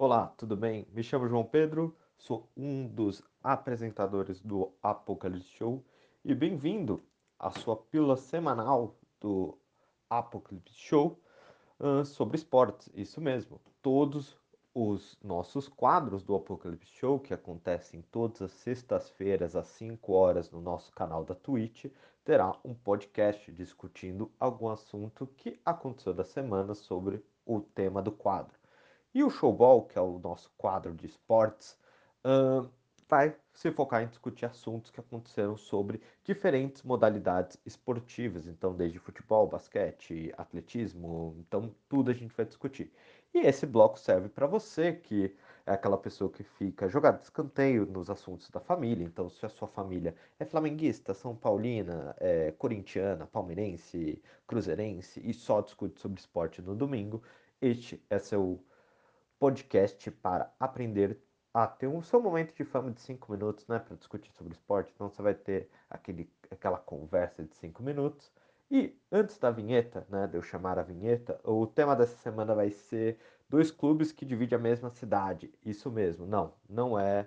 Olá, tudo bem? Me chamo João Pedro, sou um dos apresentadores do Apocalipse Show e bem-vindo à sua pílula semanal do Apocalipse Show uh, sobre esportes. Isso mesmo, todos os nossos quadros do Apocalipse Show, que acontecem todas as sextas-feiras às 5 horas no nosso canal da Twitch, terá um podcast discutindo algum assunto que aconteceu da semana sobre o tema do quadro. E o Showball, que é o nosso quadro de esportes, uh, vai se focar em discutir assuntos que aconteceram sobre diferentes modalidades esportivas. Então, desde futebol, basquete, atletismo, então tudo a gente vai discutir. E esse bloco serve para você que é aquela pessoa que fica jogada de escanteio nos assuntos da família. Então, se a sua família é flamenguista, são paulina, é corintiana, palmeirense, cruzeirense e só discute sobre esporte no domingo, este é seu podcast para aprender a ter um seu momento de fama de 5 minutos, né, para discutir sobre esporte. Então você vai ter aquele, aquela conversa de 5 minutos. E antes da vinheta, né, de eu chamar a vinheta, o tema dessa semana vai ser dois clubes que dividem a mesma cidade. Isso mesmo, não, não é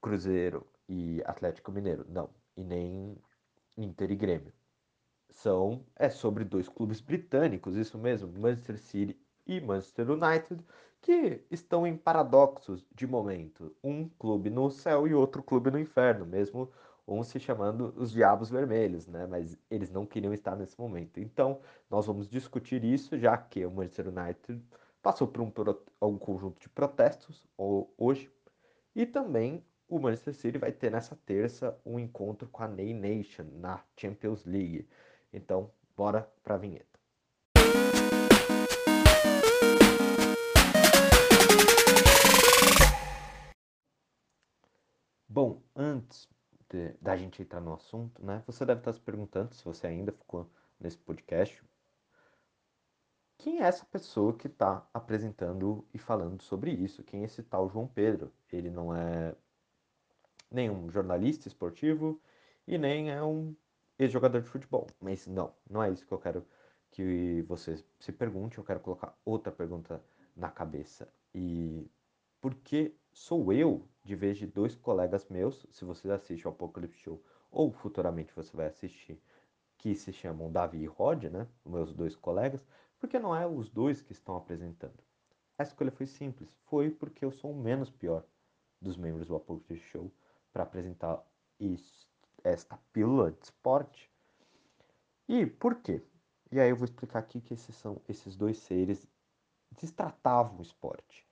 Cruzeiro e Atlético Mineiro, não, e nem Inter e Grêmio. São é sobre dois clubes britânicos, isso mesmo, Manchester City e Manchester United, que estão em paradoxos de momento. Um clube no céu e outro clube no inferno, mesmo um se chamando os Diabos Vermelhos, né? Mas eles não queriam estar nesse momento. Então, nós vamos discutir isso, já que o Manchester United passou por um, um conjunto de protestos hoje. E também o Manchester City vai ter nessa terça um encontro com a Ney Nation na Champions League. Então, bora para a vinheta. Bom, antes de, da gente entrar no assunto, né? Você deve estar se perguntando, se você ainda ficou nesse podcast, quem é essa pessoa que está apresentando e falando sobre isso? Quem é esse tal João Pedro? Ele não é nenhum jornalista esportivo e nem é um ex-jogador de futebol. Mas não, não é isso que eu quero que você se pergunte. Eu quero colocar outra pergunta na cabeça. E por que sou eu, de vez de dois colegas meus, se você assiste o Apocalipse Show ou futuramente você vai assistir, que se chamam Davi e Rod, né? Meus dois colegas, porque não é os dois que estão apresentando. A escolha foi simples, foi porque eu sou o menos pior dos membros do Apocalipse Show para apresentar isso, esta pílula de esporte. E por quê? E aí eu vou explicar aqui que esses são esses dois seres destratavam o esporte.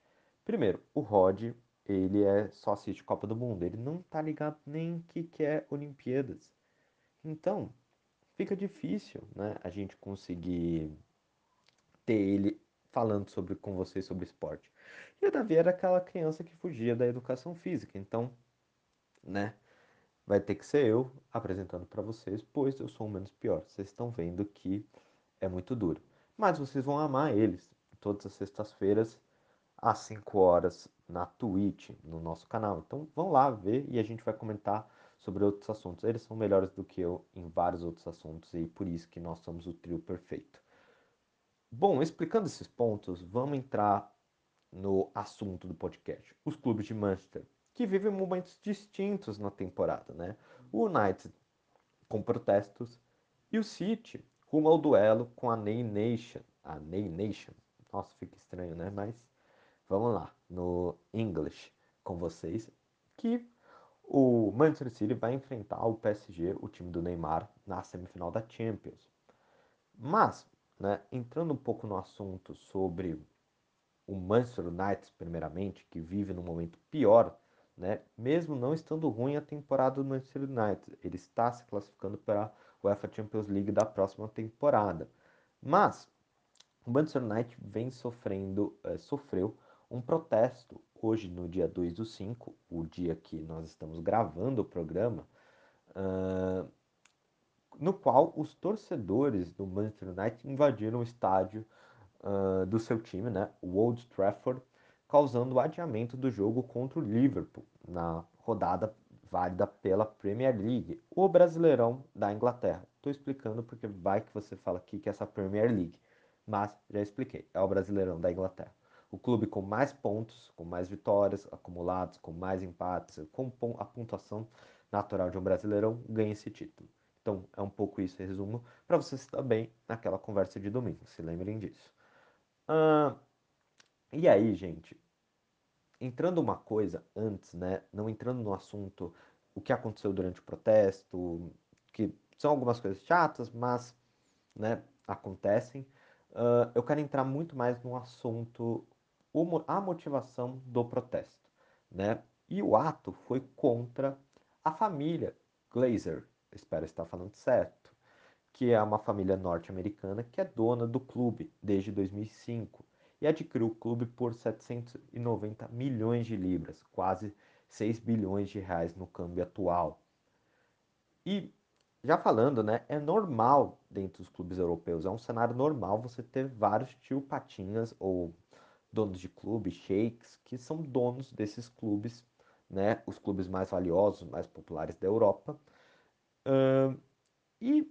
Primeiro, o Rod ele é só assiste Copa do Mundo, ele não tá ligado nem que que é Olimpíadas. Então, fica difícil, né, a gente conseguir ter ele falando sobre com vocês sobre esporte. E o Davi era aquela criança que fugia da educação física, então, né, vai ter que ser eu apresentando para vocês, pois eu sou o menos pior. Vocês estão vendo que é muito duro. Mas vocês vão amar eles. Todas as sextas-feiras às 5 horas na Twitch, no nosso canal. Então vão lá ver e a gente vai comentar sobre outros assuntos. Eles são melhores do que eu em vários outros assuntos e por isso que nós somos o trio perfeito. Bom, explicando esses pontos, vamos entrar no assunto do podcast. Os clubes de Manchester, que vivem momentos distintos na temporada, né? O United com protestos e o City rumo ao duelo com a Ney Nation. A Ney Nation. Nossa, fica estranho, né? Mas vamos lá, no English com vocês, que o Manchester City vai enfrentar o PSG, o time do Neymar, na semifinal da Champions. Mas, né, entrando um pouco no assunto sobre o Manchester United, primeiramente, que vive num momento pior, né, mesmo não estando ruim a temporada do Manchester United, ele está se classificando para a UEFA Champions League da próxima temporada. Mas o Manchester United vem sofrendo, é, sofreu um protesto hoje, no dia 2 do 5, o dia que nós estamos gravando o programa, uh, no qual os torcedores do Manchester United invadiram o estádio uh, do seu time, né, o Old Trafford, causando o adiamento do jogo contra o Liverpool na rodada válida pela Premier League, o Brasileirão da Inglaterra. Estou explicando porque vai que você fala aqui que é essa Premier League, mas já expliquei, é o Brasileirão da Inglaterra. O clube com mais pontos, com mais vitórias acumulados, com mais empates, com a pontuação natural de um brasileirão, ganha esse título. Então, é um pouco isso, resumo, para vocês estar bem naquela conversa de domingo, se lembrem disso. Uh, e aí, gente, entrando uma coisa antes, né, não entrando no assunto o que aconteceu durante o protesto, que são algumas coisas chatas, mas, né, acontecem. Uh, eu quero entrar muito mais no assunto a motivação do protesto, né? E o ato foi contra a família Glazer, espero estar falando certo, que é uma família norte-americana que é dona do clube desde 2005 e adquiriu o clube por 790 milhões de libras, quase 6 bilhões de reais no câmbio atual. E já falando, né, é normal dentro dos clubes europeus, é um cenário normal você ter vários tio patinhas ou donos de clubes, sheiks, que são donos desses clubes, né, os clubes mais valiosos, mais populares da Europa, uh, e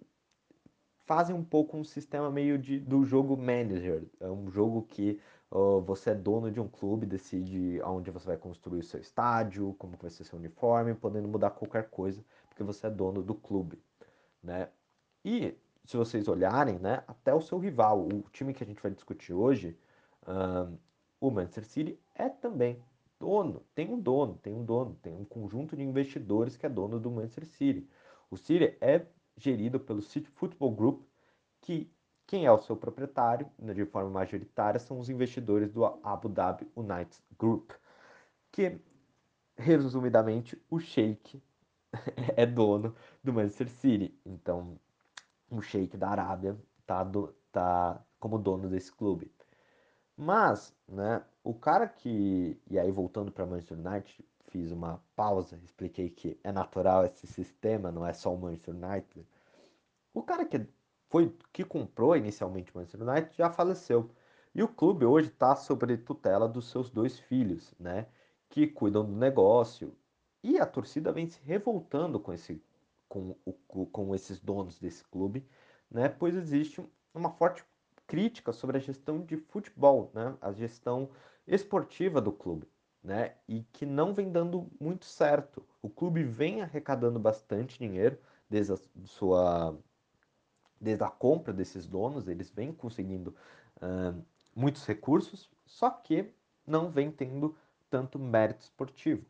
fazem um pouco um sistema meio de, do jogo manager. É um jogo que uh, você é dono de um clube, decide aonde você vai construir o seu estádio, como vai ser seu uniforme, podendo mudar qualquer coisa, porque você é dono do clube, né? E se vocês olharem, né, até o seu rival, o time que a gente vai discutir hoje, o Manchester City é também dono, tem um dono, tem um dono, tem um conjunto de investidores que é dono do Manchester City. O City é gerido pelo City Football Group, que quem é o seu proprietário, né, de forma majoritária, são os investidores do Abu Dhabi United Group, que, resumidamente, o Sheikh é dono do Manchester City. Então, o Sheikh da Arábia tá, do, tá como dono desse clube. Mas, né, o cara que. E aí, voltando para Manchester United, fiz uma pausa, expliquei que é natural esse sistema, não é só o Manchester United. O cara que foi que comprou inicialmente o Manchester United já faleceu. E o clube hoje está sob tutela dos seus dois filhos, né? Que cuidam do negócio. E a torcida vem se revoltando com, esse, com, o, com esses donos desse clube, né? Pois existe uma forte crítica sobre a gestão de futebol, né? A gestão esportiva do clube né? E que não vem dando muito certo. O clube vem arrecadando bastante dinheiro desde a sua desde a compra desses donos, eles vêm conseguindo uh, muitos recursos, só que não vem tendo tanto mérito esportivo.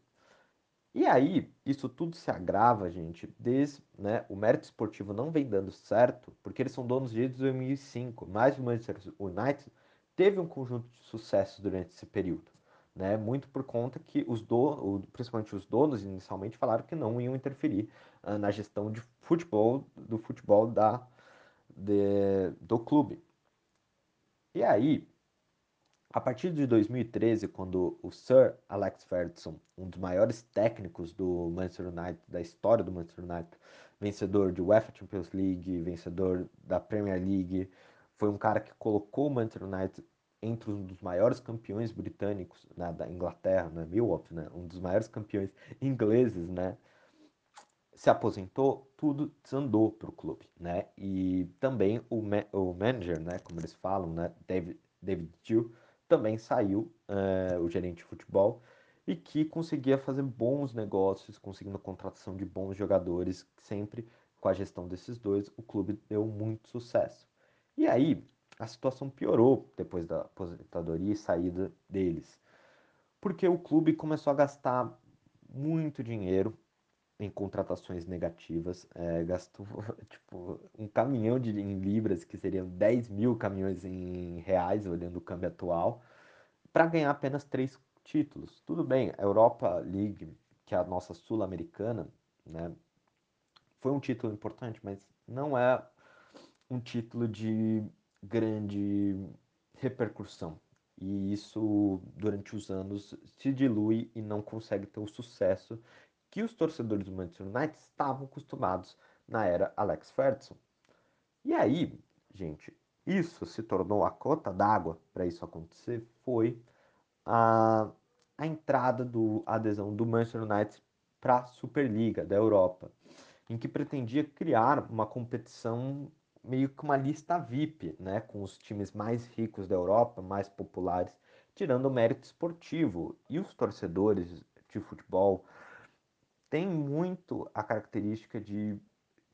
E aí, isso tudo se agrava, gente, desde né, o mérito esportivo não vem dando certo, porque eles são donos desde 2005, mas o Manchester United teve um conjunto de sucessos durante esse período né? Muito por conta que os do, principalmente os donos inicialmente falaram que não iam interferir uh, na gestão de futebol do futebol da de, do clube. E aí, a partir de 2013, quando o Sir Alex Ferguson, um dos maiores técnicos do Manchester United, da história do Manchester United, vencedor de UEFA Champions League, vencedor da Premier League, foi um cara que colocou o Manchester United entre um dos maiores campeões britânicos né, da Inglaterra, né, Milwaukee, né, um dos maiores campeões ingleses, né, se aposentou, tudo desandou para o clube, né, e também o, ma o manager, né, como eles falam, né, David, David Gill, também saiu, uh, o gerente de futebol, e que conseguia fazer bons negócios, conseguindo a contratação de bons jogadores, sempre com a gestão desses dois, o clube deu muito sucesso. E aí, a situação piorou depois da aposentadoria e saída deles. Porque o clube começou a gastar muito dinheiro em contratações negativas. É, gastou tipo, um caminhão de, em libras, que seriam 10 mil caminhões em reais, olhando o câmbio atual, para ganhar apenas três títulos. Tudo bem, a Europa League, que é a nossa sul-americana, né, foi um título importante, mas não é um título de grande repercussão. E isso, durante os anos, se dilui e não consegue ter o sucesso que os torcedores do Manchester United estavam acostumados na era Alex Ferguson. E aí, gente, isso se tornou a cota d'água para isso acontecer foi a, a entrada do a adesão do Manchester United para a Superliga da Europa, em que pretendia criar uma competição meio que uma lista VIP, né, com os times mais ricos da Europa, mais populares, tirando o mérito esportivo. E os torcedores de futebol têm muito a característica de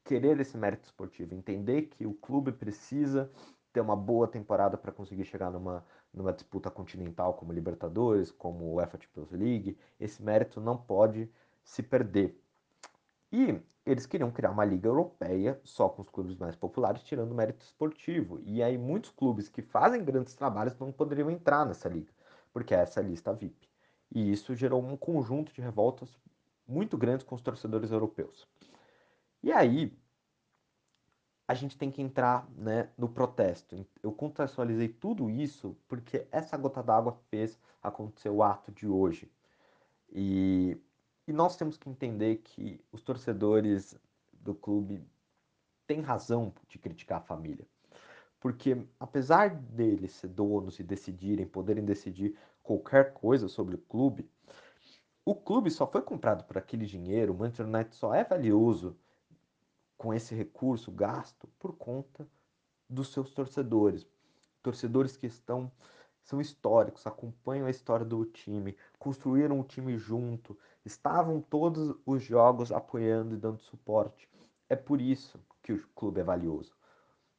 querer esse mérito esportivo, entender que o clube precisa ter uma boa temporada para conseguir chegar numa, numa disputa continental como Libertadores, como UEFA Champions League. Esse mérito não pode se perder. E eles queriam criar uma liga europeia só com os clubes mais populares, tirando o mérito esportivo. E aí muitos clubes que fazem grandes trabalhos não poderiam entrar nessa liga, porque é essa lista VIP. E isso gerou um conjunto de revoltas muito grandes com os torcedores europeus. E aí a gente tem que entrar né, no protesto. Eu contextualizei tudo isso porque essa gota d'água fez acontecer o ato de hoje. E e nós temos que entender que os torcedores do clube têm razão de criticar a família. Porque apesar deles ser donos e decidirem, poderem decidir qualquer coisa sobre o clube, o clube só foi comprado por aquele dinheiro, o Manchester United só é valioso com esse recurso gasto por conta dos seus torcedores. Torcedores que estão são históricos, acompanham a história do time, construíram o time junto, estavam todos os jogos apoiando e dando suporte. É por isso que o clube é valioso.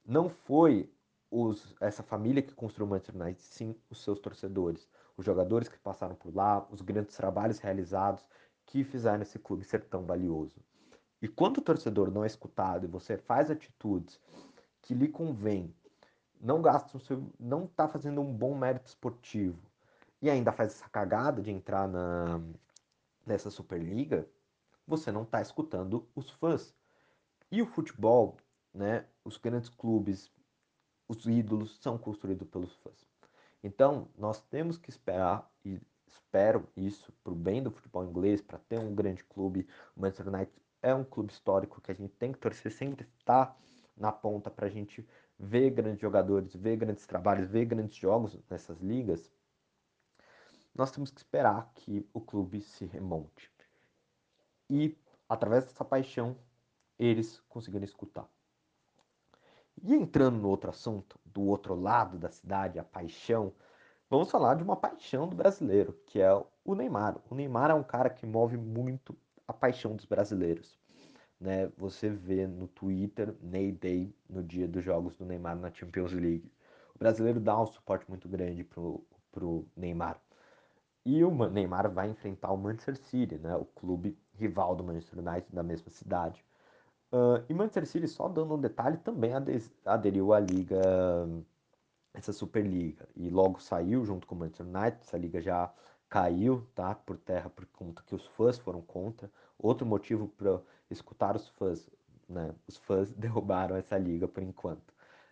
Não foi os, essa família que construiu o Manchester United, sim os seus torcedores, os jogadores que passaram por lá, os grandes trabalhos realizados que fizeram esse clube ser tão valioso. E quando o torcedor não é escutado e você faz atitudes que lhe convém, não gasta seu, não está fazendo um bom mérito esportivo e ainda faz essa cagada de entrar na, nessa Superliga, você não está escutando os fãs. E o futebol, né, os grandes clubes, os ídolos são construídos pelos fãs. Então, nós temos que esperar, e espero isso para o bem do futebol inglês, para ter um grande clube. O Manchester United é um clube histórico que a gente tem que torcer, sempre estar na ponta para a gente ver grandes jogadores, ver grandes trabalhos, ver grandes jogos nessas ligas nós temos que esperar que o clube se remonte. E, através dessa paixão, eles conseguiram escutar. E entrando no outro assunto, do outro lado da cidade, a paixão, vamos falar de uma paixão do brasileiro, que é o Neymar. O Neymar é um cara que move muito a paixão dos brasileiros. Né? Você vê no Twitter, Ney Day, no dia dos jogos do Neymar na Champions League. O brasileiro dá um suporte muito grande pro, pro Neymar. E o Neymar vai enfrentar o Manchester City, né, o clube rival do Manchester United da mesma cidade. Uh, e Manchester City, só dando um detalhe, também aderiu à liga, essa Superliga. E logo saiu junto com o Manchester United, essa liga já caiu tá, por terra por conta que os fãs foram contra. Outro motivo para escutar os fãs, né, os fãs derrubaram essa liga por enquanto.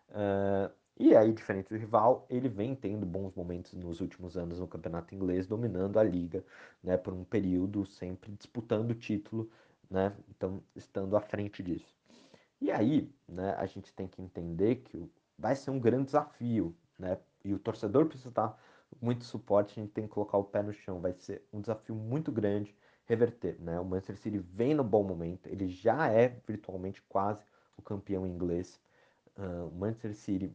Uh, e aí, diferente do rival, ele vem tendo bons momentos nos últimos anos no campeonato inglês, dominando a liga, né, por um período, sempre disputando o título, né, então estando à frente disso. E aí, né, a gente tem que entender que vai ser um grande desafio, né, e o torcedor precisa dar muito suporte, a gente tem que colocar o pé no chão, vai ser um desafio muito grande reverter, né, o Manchester City vem no bom momento, ele já é virtualmente quase o campeão inglês, uh, o Manchester City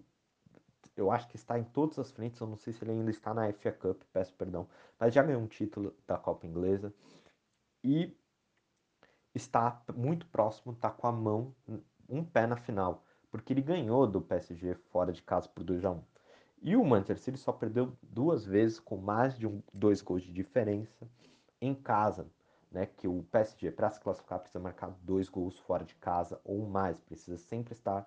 eu acho que está em todas as frentes. Eu não sei se ele ainda está na FA Cup, peço perdão, mas já ganhou um título da Copa Inglesa. E está muito próximo, está com a mão, um pé na final, porque ele ganhou do PSG fora de casa por 2 a 1 E o Manchester City só perdeu duas vezes com mais de um, dois gols de diferença em casa. Né, que o PSG, para se classificar, precisa marcar dois gols fora de casa ou mais, precisa sempre estar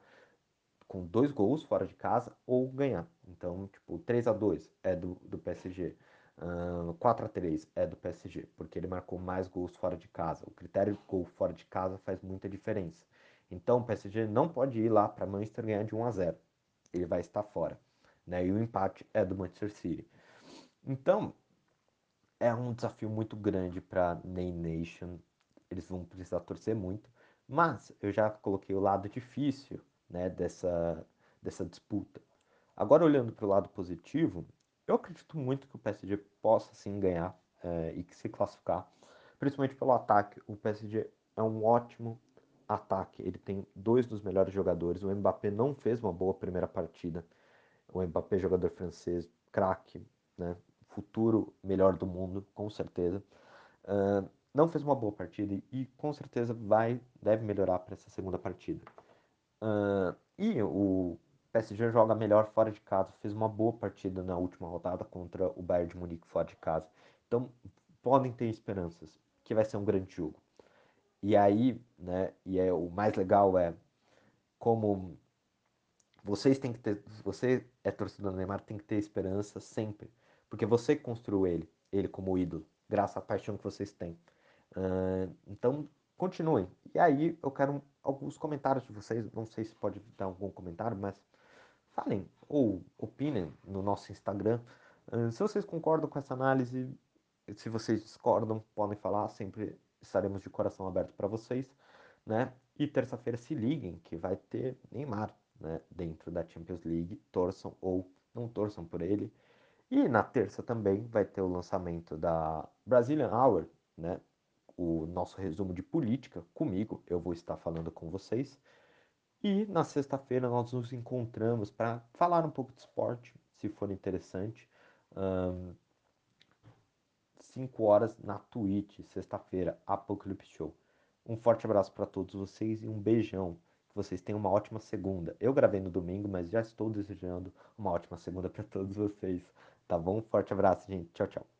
com dois gols fora de casa ou ganhar. Então, tipo, 3 a 2 é do, do PSG. Uh, 4 a 3 é do PSG, porque ele marcou mais gols fora de casa. O critério de gol fora de casa faz muita diferença. Então, o PSG não pode ir lá para Manchester ganhar de 1 a 0. Ele vai estar fora. Né? E o empate é do Manchester City. Então, é um desafio muito grande para Ney Nation. Eles vão precisar torcer muito. Mas eu já coloquei o lado difícil né, dessa, dessa disputa. Agora, olhando para o lado positivo, eu acredito muito que o PSG possa sim ganhar é, e que se classificar, principalmente pelo ataque. O PSG é um ótimo ataque, ele tem dois dos melhores jogadores. O Mbappé não fez uma boa primeira partida. O Mbappé, jogador francês, craque, né? futuro melhor do mundo, com certeza. Uh, não fez uma boa partida e com certeza vai deve melhorar para essa segunda partida. Uh, e o PSG joga melhor fora de casa, fez uma boa partida na última rodada contra o Bayern de Munique fora de casa. Então podem ter esperanças que vai ser um grande jogo. E aí, né, e é o mais legal é como vocês têm que ter, você é torcedor do Neymar, tem que ter esperança sempre, porque você construiu ele, ele como ídolo, graças à paixão que vocês têm. Uh, então, continuem. E aí, eu quero alguns comentários de vocês, não sei se pode dar algum comentário, mas falem ou opinem no nosso Instagram. Se vocês concordam com essa análise, se vocês discordam, podem falar, sempre estaremos de coração aberto para vocês, né? E terça-feira se liguem que vai ter Neymar, né, dentro da Champions League, torçam ou não torçam por ele. E na terça também vai ter o lançamento da Brazilian Hour, né, o nosso resumo de política comigo, eu vou estar falando com vocês. E na sexta-feira nós nos encontramos para falar um pouco de esporte, se for interessante. Um, 5 horas na Twitch, sexta-feira, Apocalypse Show. Um forte abraço para todos vocês e um beijão. Que vocês tenham uma ótima segunda. Eu gravei no domingo, mas já estou desejando uma ótima segunda para todos vocês. Tá bom? Forte abraço, gente. Tchau, tchau.